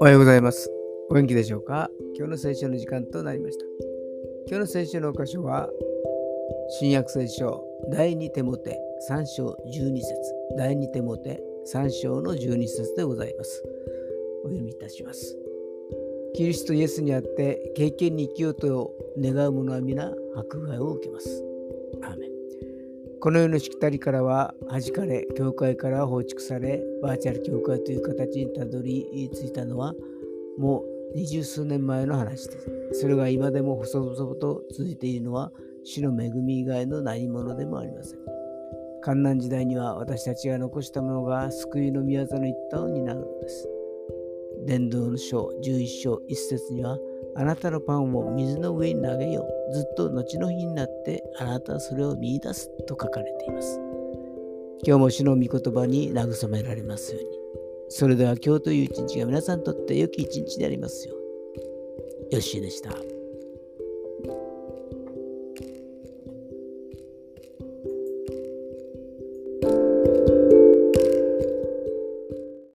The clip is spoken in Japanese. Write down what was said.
おはようございます。お元気でしょうか？今日の聖書の時間となりました。今日の聖書の箇所は、新約聖書第2手モて3章12節第2手モて3章の12節でございます。お読みいたします。キリストイエスにあって経験に生きようと願う者は皆迫害を受けます。アーメンこの世のしきたりからは弾かれ、教会から放逐され、バーチャル教会という形にたどり着いたのはもう二十数年前の話です。それが今でも細々と続いているのは主の恵み以外の何者でもありません。観難時代には私たちが残したものが救いの宮座の一端を担うのです。伝道の書11章1節にはあなたのパンを水の上に投げよう。ずっと後の日になってあなたはそれを見出すと書かれています。今日も主の御言葉に慰められますように。それでは今日という一日が皆さんにとって良き一日でありますように。よッしーでした。